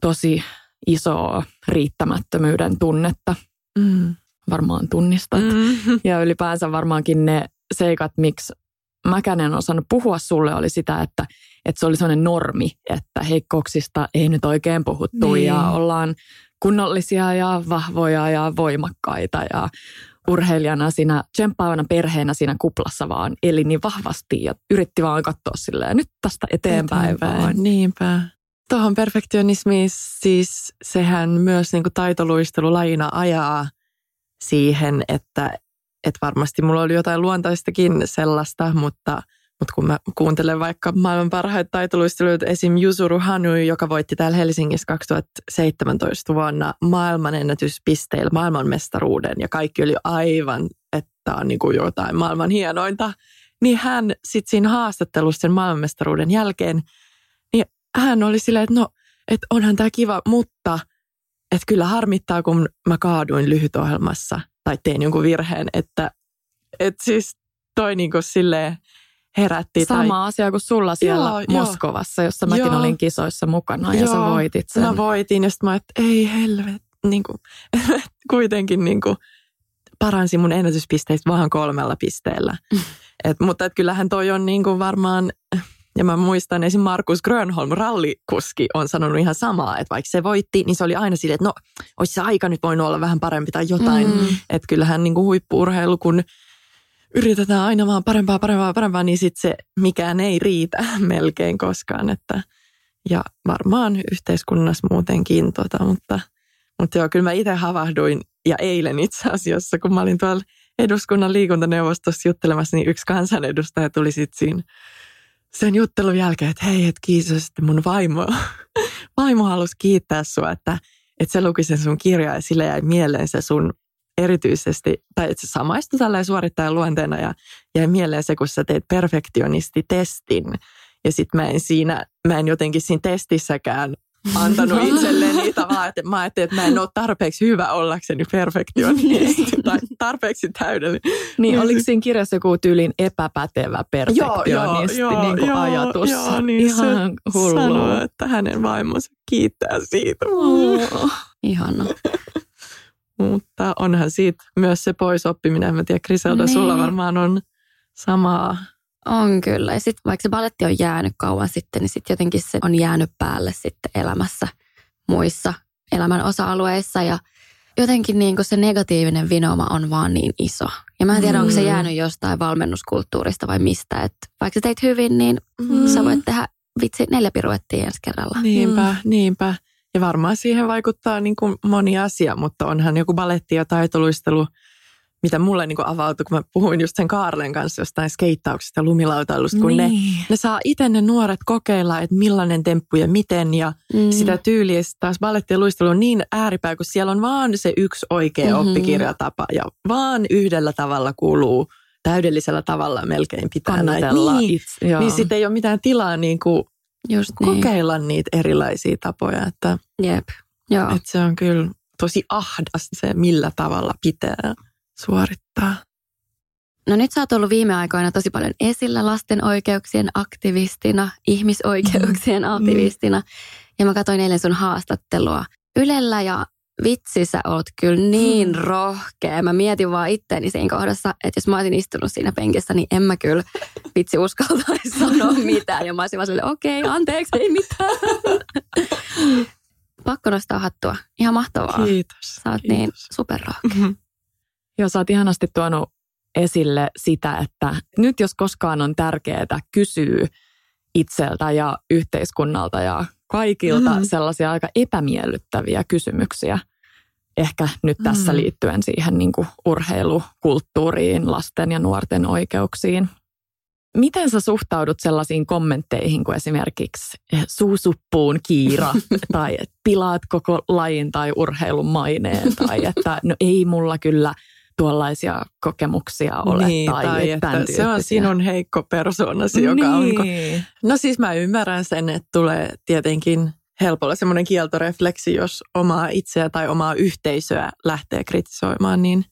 tosi isoa riittämättömyyden tunnetta. Mm. Varmaan tunnistat. Mm. Ja ylipäänsä varmaankin ne seikat, miksi mäkään en osannut puhua sulle, oli sitä, että, että se oli sellainen normi, että heikkouksista ei nyt oikein puhuttu niin. ja ollaan kunnollisia ja vahvoja ja voimakkaita ja urheilijana siinä tsemppaavana perheenä siinä kuplassa vaan eli niin vahvasti ja yritti vaan katsoa silleen nyt tästä eteenpäin, eteenpäin vaan. Niinpä. Tuohon perfektionismiin siis sehän myös niin taitoluistelu lajina ajaa siihen, että, että varmasti mulla oli jotain luontaistakin sellaista, mutta, mutta kun mä kuuntelen vaikka maailman parhaita taitoluisteluita, esim. Yuzuru Hanui, joka voitti täällä Helsingissä 2017 vuonna maailmanennätyspisteillä maailmanmestaruuden ja kaikki oli aivan, että on niin kuin jotain maailman hienointa, niin hän sitten siinä haastattelussa sen maailmanmestaruuden jälkeen, hän oli silleen, että no, että onhan tämä kiva, mutta että kyllä harmittaa, kun mä kaaduin lyhytohjelmassa tai tein jonkun virheen, että, että siis toi niin kuin silleen herätti. Sama tai... asia kuin sulla siellä joo, Moskovassa, jo. jossa mäkin joo. olin kisoissa mukana ja joo. sä voitit sen. Mä voitin ja sitten mä että ei helvet, niin kuin, (laughs) kuitenkin niin kuin, paransi mun ennätyspisteistä vaan kolmella pisteellä. Mm. Et, mutta et kyllähän toi on niin kuin varmaan, ja mä muistan esim. Markus Grönholm, rallikuski, on sanonut ihan samaa, että vaikka se voitti, niin se oli aina silleen, että no, olisi se aika nyt voinut olla vähän parempi tai jotain. Mm. Että kyllähän niin kuin huippuurheilu, kun yritetään aina vaan parempaa, parempaa, parempaa, niin sitten se mikään ei riitä (laughs) melkein koskaan. Että, ja varmaan yhteiskunnassa muutenkin, tota, mutta, mutta joo, kyllä mä itse havahduin ja eilen itse asiassa, kun mä olin tuolla eduskunnan liikuntaneuvostossa juttelemassa, niin yksi kansanedustaja tuli sitten siinä sen juttelun jälkeen, että hei, että kiitos, että mun vaimo, (laughs) vaimo halusi kiittää sua, että, että se luki sen sun kirjaa ja sille jäi mieleen se sun erityisesti, tai että se samaistui tällä suorittajan luonteena ja jäi mieleen se, kun sä teet perfektionistitestin. Ja sitten mä en siinä, mä en jotenkin siinä testissäkään antanut itselleen niitä vaan, että mä ajattelin, että mä en ole tarpeeksi hyvä ollakseni perfektionisti tai tarpeeksi täydellinen. Niin, oliko siinä kirjassa joku tyylin epäpätevä perfektionisti joo, joo, niin kuin joo, ajatus? Joo, niin Ihan hullu. sanoo, että hänen vaimonsa kiittää siitä. Oh, ihana. Mutta onhan siitä myös se pois oppiminen. Mä tiedän, Griselda, niin. sulla varmaan on samaa. On kyllä. Ja sitten vaikka se baletti on jäänyt kauan sitten, niin sitten jotenkin se on jäänyt päälle sitten elämässä muissa elämän osa-alueissa. Ja jotenkin niin kuin se negatiivinen vinoma on vaan niin iso. Ja mä en tiedä, mm. onko se mm. jäänyt jostain valmennuskulttuurista vai mistä. Että vaikka sä teit hyvin, niin mm. sä voit tehdä vitsi neljä piruettia ensi kerralla. Niinpä, mm. niinpä. Ja varmaan siihen vaikuttaa niin kuin moni asia, mutta onhan joku baletti ja taitoluistelu, mitä mulle niin kuin avautui, kun mä puhuin just sen Kaarlen kanssa jostain skeittauksesta ja lumilautailusta, kun niin. ne, ne saa itse ne nuoret kokeilla, että millainen temppu ja miten ja mm. sitä tyyliä. Taas baletti ja luistelu on niin ääripää, kun siellä on vaan se yksi oikea mm-hmm. oppikirjatapa ja vaan yhdellä tavalla kuuluu täydellisellä tavalla melkein pitää näitä. Niin, itse, niin sitten ei ole mitään tilaa niin kuin Just niin. kokeilla niitä erilaisia tapoja. Että, Jep. Joo. Että se on kyllä tosi ahdas se, millä tavalla pitää suorittaa. No nyt sä oot ollut viime aikoina tosi paljon esillä lasten oikeuksien aktivistina, ihmisoikeuksien mm. aktivistina. Ja mä katsoin eilen sun haastattelua Ylellä ja vitsi sä oot kyllä niin hmm. rohkea. Mä mietin vaan itteeni siinä kohdassa, että jos mä olisin istunut siinä penkissä, niin en mä kyllä vitsi uskaltaisi (laughs) sanoa mitään. Ja mä olisin vaan okei, okay, anteeksi, ei mitään. (laughs) Pakko nostaa hattua. Ihan mahtavaa. Kiitos. Sä oot kiitos. niin superrohkea. Mm-hmm. Joo, sä oot ihanasti tuonut esille sitä, että nyt jos koskaan on tärkeää kysyä itseltä ja yhteiskunnalta ja kaikilta mm. sellaisia aika epämiellyttäviä kysymyksiä. Ehkä nyt tässä mm. liittyen siihen niin kuin urheilukulttuuriin, lasten ja nuorten oikeuksiin. Miten sä suhtaudut sellaisiin kommentteihin kuin esimerkiksi eh, suusuppuun kiira (laughs) tai pilaat koko lajin tai urheilun maineen tai että no ei mulla kyllä – tuollaisia kokemuksia ole. Niin, tai, tai että se on sinun heikko persoonasi, joka niin. on... No siis mä ymmärrän sen, että tulee tietenkin helpolla semmoinen kieltorefleksi, jos omaa itseä tai omaa yhteisöä lähtee kritisoimaan, niin,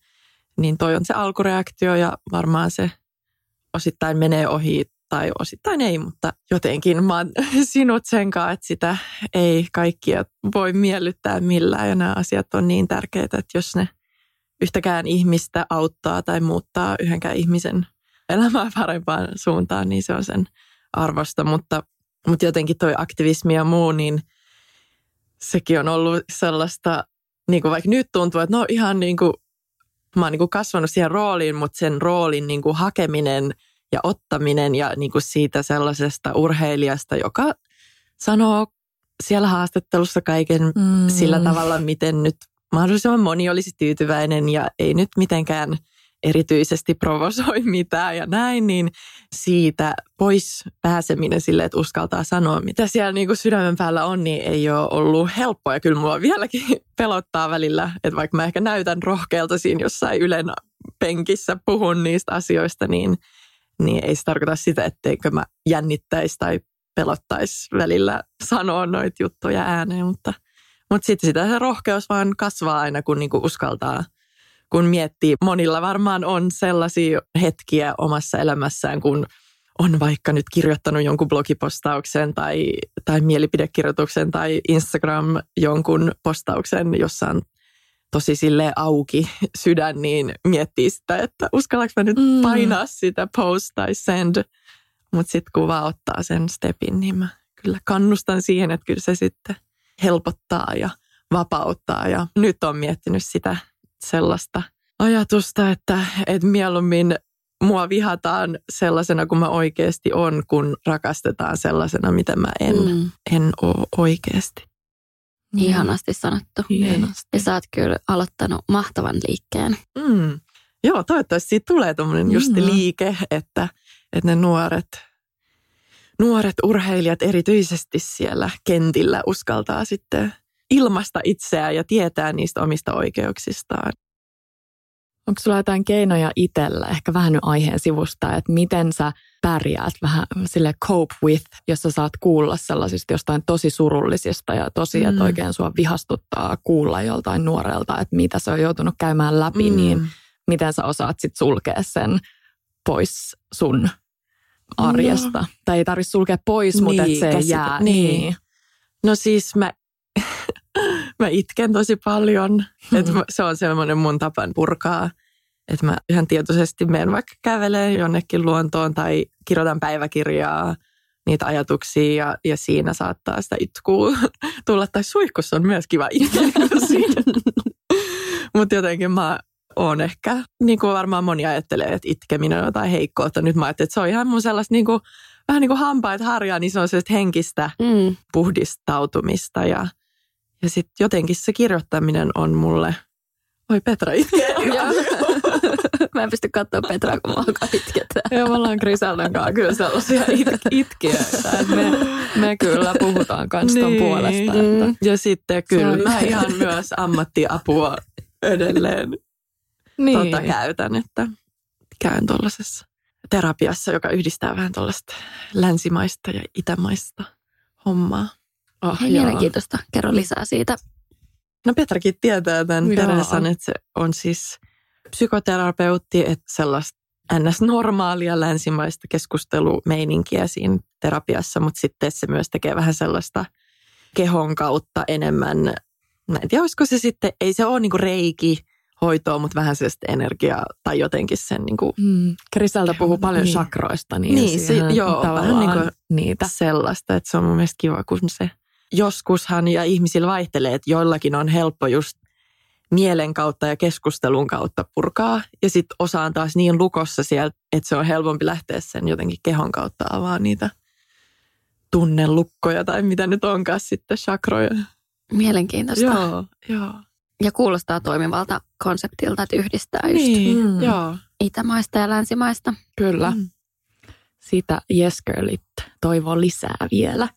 niin toi on se alkureaktio ja varmaan se osittain menee ohi tai osittain ei, mutta jotenkin mä oon (laughs) sinut sen kanssa, että sitä ei kaikkia voi miellyttää millään ja nämä asiat on niin tärkeitä, että jos ne yhtäkään ihmistä auttaa tai muuttaa yhdenkään ihmisen elämää (laughs) parempaan suuntaan, niin se on sen arvosta, mutta, mutta jotenkin toi aktivismi ja muu, niin sekin on ollut sellaista, niin kuin vaikka nyt tuntuu, että no ihan niin kuin, mä oon niin kuin kasvanut siihen rooliin, mutta sen roolin niin kuin hakeminen – ja ottaminen ja niin kuin siitä sellaisesta urheilijasta, joka sanoo siellä haastattelussa kaiken mm. sillä tavalla, miten nyt mahdollisimman moni olisi tyytyväinen ja ei nyt mitenkään erityisesti provosoi (laughs) mitään ja näin, niin siitä pois pääseminen sille, että uskaltaa sanoa, mitä siellä niin kuin sydämen päällä on, niin ei ole ollut helppoa. Ja kyllä mulla vieläkin (laughs) pelottaa välillä, että vaikka mä ehkä näytän rohkealta siinä jossain Ylen penkissä puhun niistä asioista, niin niin ei se tarkoita sitä, etteikö mä jännittäisi tai pelottaisi välillä sanoa noita juttuja ääneen, mutta, mutta sitten sitä se rohkeus vaan kasvaa aina, kun niinku uskaltaa, kun miettii. Monilla varmaan on sellaisia hetkiä omassa elämässään, kun on vaikka nyt kirjoittanut jonkun blogipostauksen tai, tai mielipidekirjoituksen tai Instagram jonkun postauksen, jossa on tosi sille auki sydän, niin miettii sitä, että uskallanko mä nyt mm. painaa sitä post tai send. Mutta sitten kun vaan ottaa sen stepin, niin mä kyllä kannustan siihen, että kyllä se sitten helpottaa ja vapauttaa. Ja nyt on miettinyt sitä sellaista ajatusta, että, että mieluummin mua vihataan sellaisena kuin mä oikeasti on, kun rakastetaan sellaisena, mitä mä en, mm. en ole oikeasti. Niin. Ihanasti sanottu. Hienosti. Ja sä oot kyllä aloittanut mahtavan liikkeen. Mm. Joo, toivottavasti siitä tulee tuommoinen just mm. liike, että, että ne nuoret, nuoret urheilijat erityisesti siellä kentillä uskaltaa sitten ilmasta itseään ja tietää niistä omista oikeuksistaan. Onko sulla jotain keinoja itsellä, ehkä vähän nyt aiheen sivusta, että miten sä pärjäät vähän sille cope with, jos sä saat kuulla sellaisista jostain tosi surullisista ja tosi, mm. että oikein sua vihastuttaa kuulla joltain nuorelta, että mitä se on joutunut käymään läpi, mm. niin miten sä osaat sitten sulkea sen pois sun arjesta. No. Tai ei tarvitse sulkea pois, niin, mutta että se käsitä, jää. Niin. niin. No siis mä, (laughs) mä itken tosi paljon. Hmm. Että se on semmoinen mun tapan purkaa – että mä ihan tietoisesti menen vaikka kävelee jonnekin luontoon tai kirjoitan päiväkirjaa, niitä ajatuksia ja, ja siinä saattaa sitä itkua (laughs) tulla. Tai suihkussa on myös kiva itkeä (laughs) Mutta jotenkin mä oon ehkä, niin kuin varmaan moni ajattelee, että itkeminen on jotain heikkoutta. Nyt mä ajattelin, että se on ihan mun sellaista niin kuin, vähän niin kuin hampaat harjaa, niin se on sellaista henkistä mm. puhdistautumista. Ja, ja sitten jotenkin se kirjoittaminen on mulle, oi Petra itkee. (laughs) Mä en pysty katsoa Petraa, kun mä alkaa itkettää. (laughs) Joo, me ollaan Grisaldon kanssa kyllä sellaisia it- itkiöitä. Me, me kyllä puhutaan kans ton niin. puolesta. Että. Mm. Ja sitten kyllä mä ihan myös ammattiapua edelleen niin. tota, käytän, että käyn tuollaisessa terapiassa, joka yhdistää vähän tuollaista länsimaista ja itämaista hommaa. Oh, Hei, mielenkiintoista. Kerro lisää siitä. No Petrakin tietää tämän Teresan, että se on siis psykoterapeutti, että sellaista ns. normaalia länsimaista keskustelumeininkiä siinä terapiassa, mutta sitten se myös tekee vähän sellaista kehon kautta enemmän, mä en tiedä olisiko se sitten, ei se ole niinku reiki, hoitoa, mutta vähän sellaista energiaa tai jotenkin sen niin kuin... Mm. Krisalta puhuu paljon niin. sakroista. Niin, niin se, joo, vähän niin kuin niitä. sellaista, että se on mun mielestä kiva, kun se joskushan ja ihmisillä vaihtelee, että joillakin on helppo just mielen kautta ja keskustelun kautta purkaa. Ja sitten osaan taas niin lukossa sieltä, että se on helpompi lähteä sen jotenkin kehon kautta avaa niitä tunnelukkoja tai mitä nyt onkaan sitten chakroja. Mielenkiintoista. Joo, joo. Ja kuulostaa toimivalta konseptilta, että yhdistää just niin, mm. joo. itämaista ja länsimaista. Kyllä. Mm. Sitä Yes Girlit toivoo lisää vielä.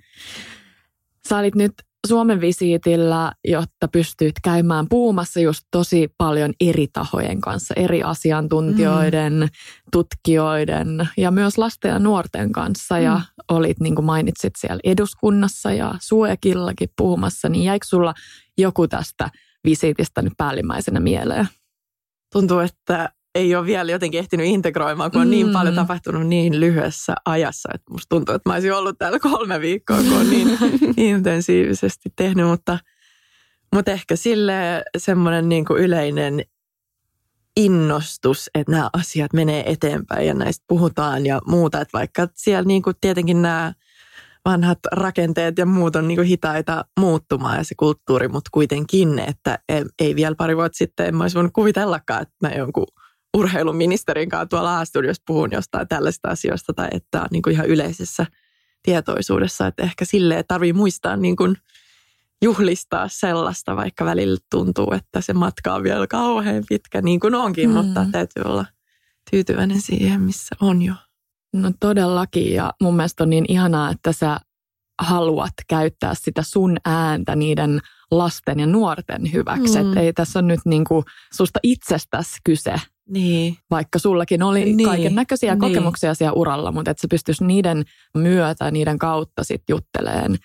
Sä olit nyt Suomen visiitillä, jotta pystyt käymään puhumassa just tosi paljon eri tahojen kanssa, eri asiantuntijoiden, mm. tutkijoiden ja myös lasten ja nuorten kanssa. Mm. Ja olit, niin kuin mainitsit, siellä eduskunnassa ja Suekillakin puhumassa, niin jäikö sulla joku tästä visiitistä nyt päällimmäisenä mieleen? Tuntuu, että ei ole vielä jotenkin ehtinyt integroimaan, kun on mm. niin paljon mm. tapahtunut niin lyhyessä ajassa. Että musta tuntuu, että mä olisin ollut täällä kolme viikkoa, kun on niin (laughs) intensiivisesti tehnyt, mutta, mutta ehkä sille semmoinen niin kuin yleinen innostus, että nämä asiat menee eteenpäin ja näistä puhutaan ja muuta. Että vaikka siellä niin kuin tietenkin nämä vanhat rakenteet ja muut on niin kuin hitaita muuttumaan ja se kulttuuri, mutta kuitenkin, että ei vielä pari vuotta sitten en mä olisi voinut kuvitellakaan, että mä jonkun urheiluministerin kanssa tuolla A-studiossa puhun jostain tällaista asioista tai että on niin kuin ihan yleisessä tietoisuudessa, että ehkä silleen tarvii muistaa niin kuin juhlistaa sellaista, vaikka välillä tuntuu, että se matka on vielä kauhean pitkä, niin kuin onkin, mm. mutta täytyy olla tyytyväinen siihen, missä on jo. No todellakin ja mun mielestä on niin ihanaa, että sä haluat käyttää sitä sun ääntä niiden lasten ja nuorten hyväksi. Mm. ei tässä ole nyt niinku susta itsestäsi kyse, niin. Vaikka sullakin oli niin. kaiken näköisiä niin. kokemuksia siellä uralla, mutta että se pystyisi niiden myötä, niiden kautta sitten jutteleen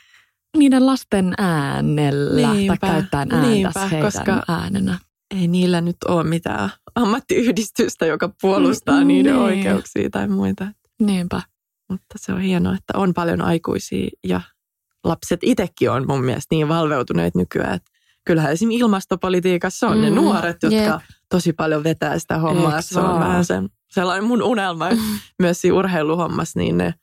niiden lasten äänellä niinpä, tai käyttämään ääntä niinpä, heidän koska äänenä. Ei niillä nyt ole mitään ammattiyhdistystä, joka puolustaa mm, niiden niin. oikeuksia tai muita. Niinpä. Mutta se on hienoa, että on paljon aikuisia ja lapset itsekin on mun mielestä niin valveutuneet nykyään, että kyllähän esimerkiksi ilmastopolitiikassa on mm, ne nuoret, jotka yep. tosi paljon vetää sitä hommaa. Se on vähän sen, sellainen mun unelma, että (laughs) myös siinä urheiluhommassa niin ne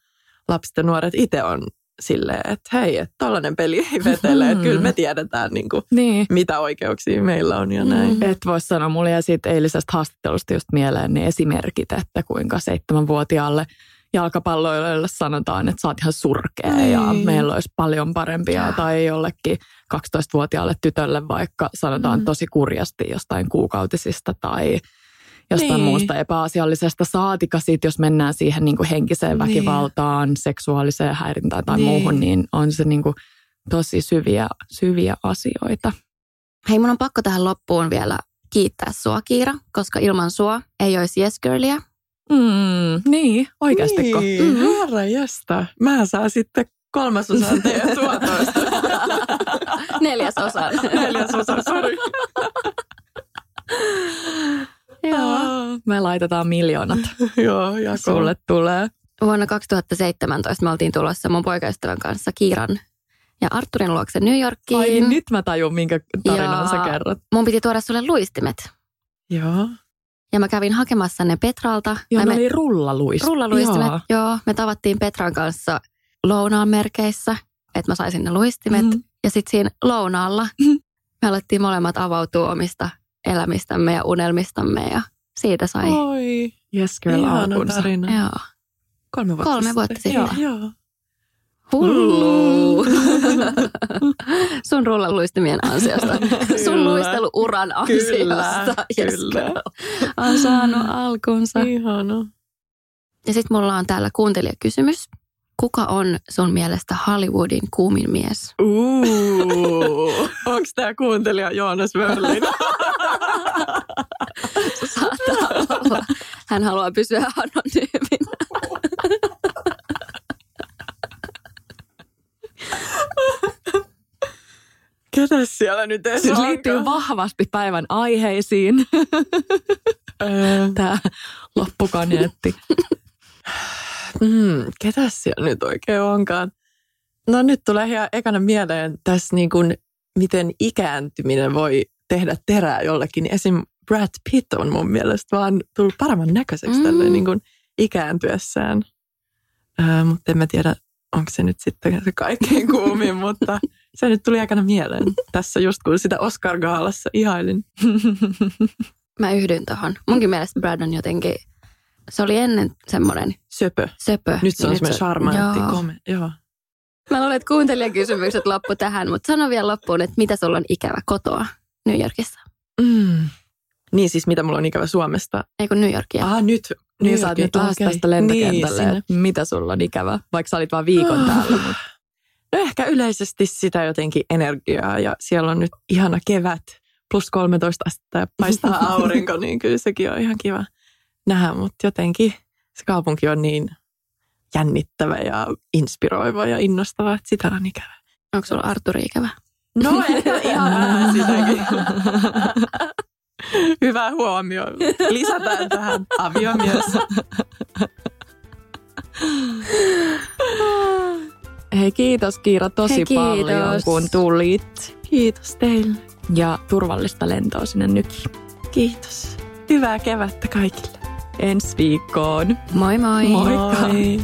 lapset ja nuoret itse on silleen, että hei, että tollainen peli ei vetele, mm. että kyllä me tiedetään niin kuin, niin. mitä oikeuksia meillä on ja näin. Mm. Et voisi sanoa, mulla jäi siitä eilisestä haastattelusta just mieleen ne esimerkit, että kuinka seitsemänvuotiaalle – jalkapalloilijoille sanotaan, että sä oot ihan surkea niin. ja meillä olisi paljon parempia. Tai jollekin 12-vuotiaalle tytölle vaikka sanotaan mm. tosi kurjasti jostain kuukautisista tai jostain niin. muusta epäasiallisesta. Saatika siitä, jos mennään siihen niin kuin henkiseen niin. väkivaltaan, seksuaaliseen häirintään tai niin. muuhun, niin on se niin kuin tosi syviä, syviä asioita. Hei, mun on pakko tähän loppuun vielä kiittää sua, Kiira, koska ilman sua ei olisi Yes Girlia. Mm, niin, oikeasti. Niin, mm-hmm. herra jästä. Mä saan sitten kolmasosan teidän (laughs) tuotoista. Neljäsosan. Neljäsosan, sori. (laughs) Joo. Me laitetaan miljoonat. (laughs) Joo, ja sulle tulee. Vuonna 2017 me oltiin tulossa mun poikaystävän kanssa Kiiran ja Arturin luokse New Yorkiin. Ai nyt mä tajun, minkä tarinan ja sä kerrot. Mun piti tuoda sulle luistimet. Joo. Ja mä kävin hakemassa ne Petralta. Joo, ne me, oli rullaluistimet. Rullaluistimet, joo. joo. Me tavattiin Petran kanssa lounaan merkeissä, että mä saisin ne luistimet. Mm. Ja sitten siinä lounaalla mm. me alettiin molemmat avautua omista elämistämme ja unelmistamme ja siitä sai. Oi, yes girl tarina. Joo. Kolme vuotta Kolme vuotta sitten. sitten. Joo. joo. Hullu. (laughs) Sun rullaluistimien ansiosta. Sun luisteluuran ansiosta. Kyllä, yes, kyllä. On saanut alkunsa. Ihana. Ja sitten mulla on täällä kuuntelijakysymys. Kuka on sun mielestä Hollywoodin kuumin mies? Uh, (laughs) onks tää kuuntelija Joonas? (laughs) Saattaa olla. Hän haluaa pysyä anonyyminä. (laughs) Ketä siellä nyt edes siis liittyy vahvasti päivän aiheisiin. Tämä loppukaneetti. Mm, ketä siellä nyt oikein onkaan? No nyt tulee ihan ekana mieleen tässä niin kuin, miten ikääntyminen voi tehdä terää jollekin. Esim. Brad Pitt on mun mielestä vaan tullut paremman näköiseksi mm. tälle niin kuin ikääntyessään. Äh, mutta en mä tiedä, onko se nyt sitten se kaikkein (laughs) kuumin, mutta se nyt tuli aikana mieleen. Tässä just kun sitä Oscar-gaalassa ihailin. (laughs) Mä yhdyn tuohon. Munkin mielestä Brad on jotenkin, se oli ennen semmoinen söpö. söpö. Nyt se on semmoinen charmantti, kome. Joo. Mä luulen, että kuuntelijakysymykset loppu tähän, mutta sano vielä loppuun, että mitä sulla on ikävä kotoa New Yorkissa? Mm. Niin siis mitä mulla on ikävä Suomesta? Ei kun New Yorkia. Ah nyt. Niin sä oot nyt lähes tästä lentokentälle. Niin, mitä sulla on ikävä? Vaikka sä olit vaan viikon täällä. Mutta... No ehkä yleisesti sitä jotenkin energiaa ja siellä on nyt ihana kevät, plus 13 astetta ja paistaa (laughs) aurinko, niin kyllä sekin on ihan kiva nähdä, mutta jotenkin se kaupunki on niin jännittävä ja inspiroiva ja innostava, että sitä on ikävä. Onko sulla Arturi ikävä? No ehkä ihan vähän sitäkin. Hyvä huomio. Lisätään tähän aviomies. Hei kiitos Kiira tosi Hei, kiitos. paljon kun tulit. Kiitos teille. Ja turvallista lentoa sinne nyt. Kiitos. Hyvää kevättä kaikille. Ensi viikkoon. Moi moi! Moikka. Moi.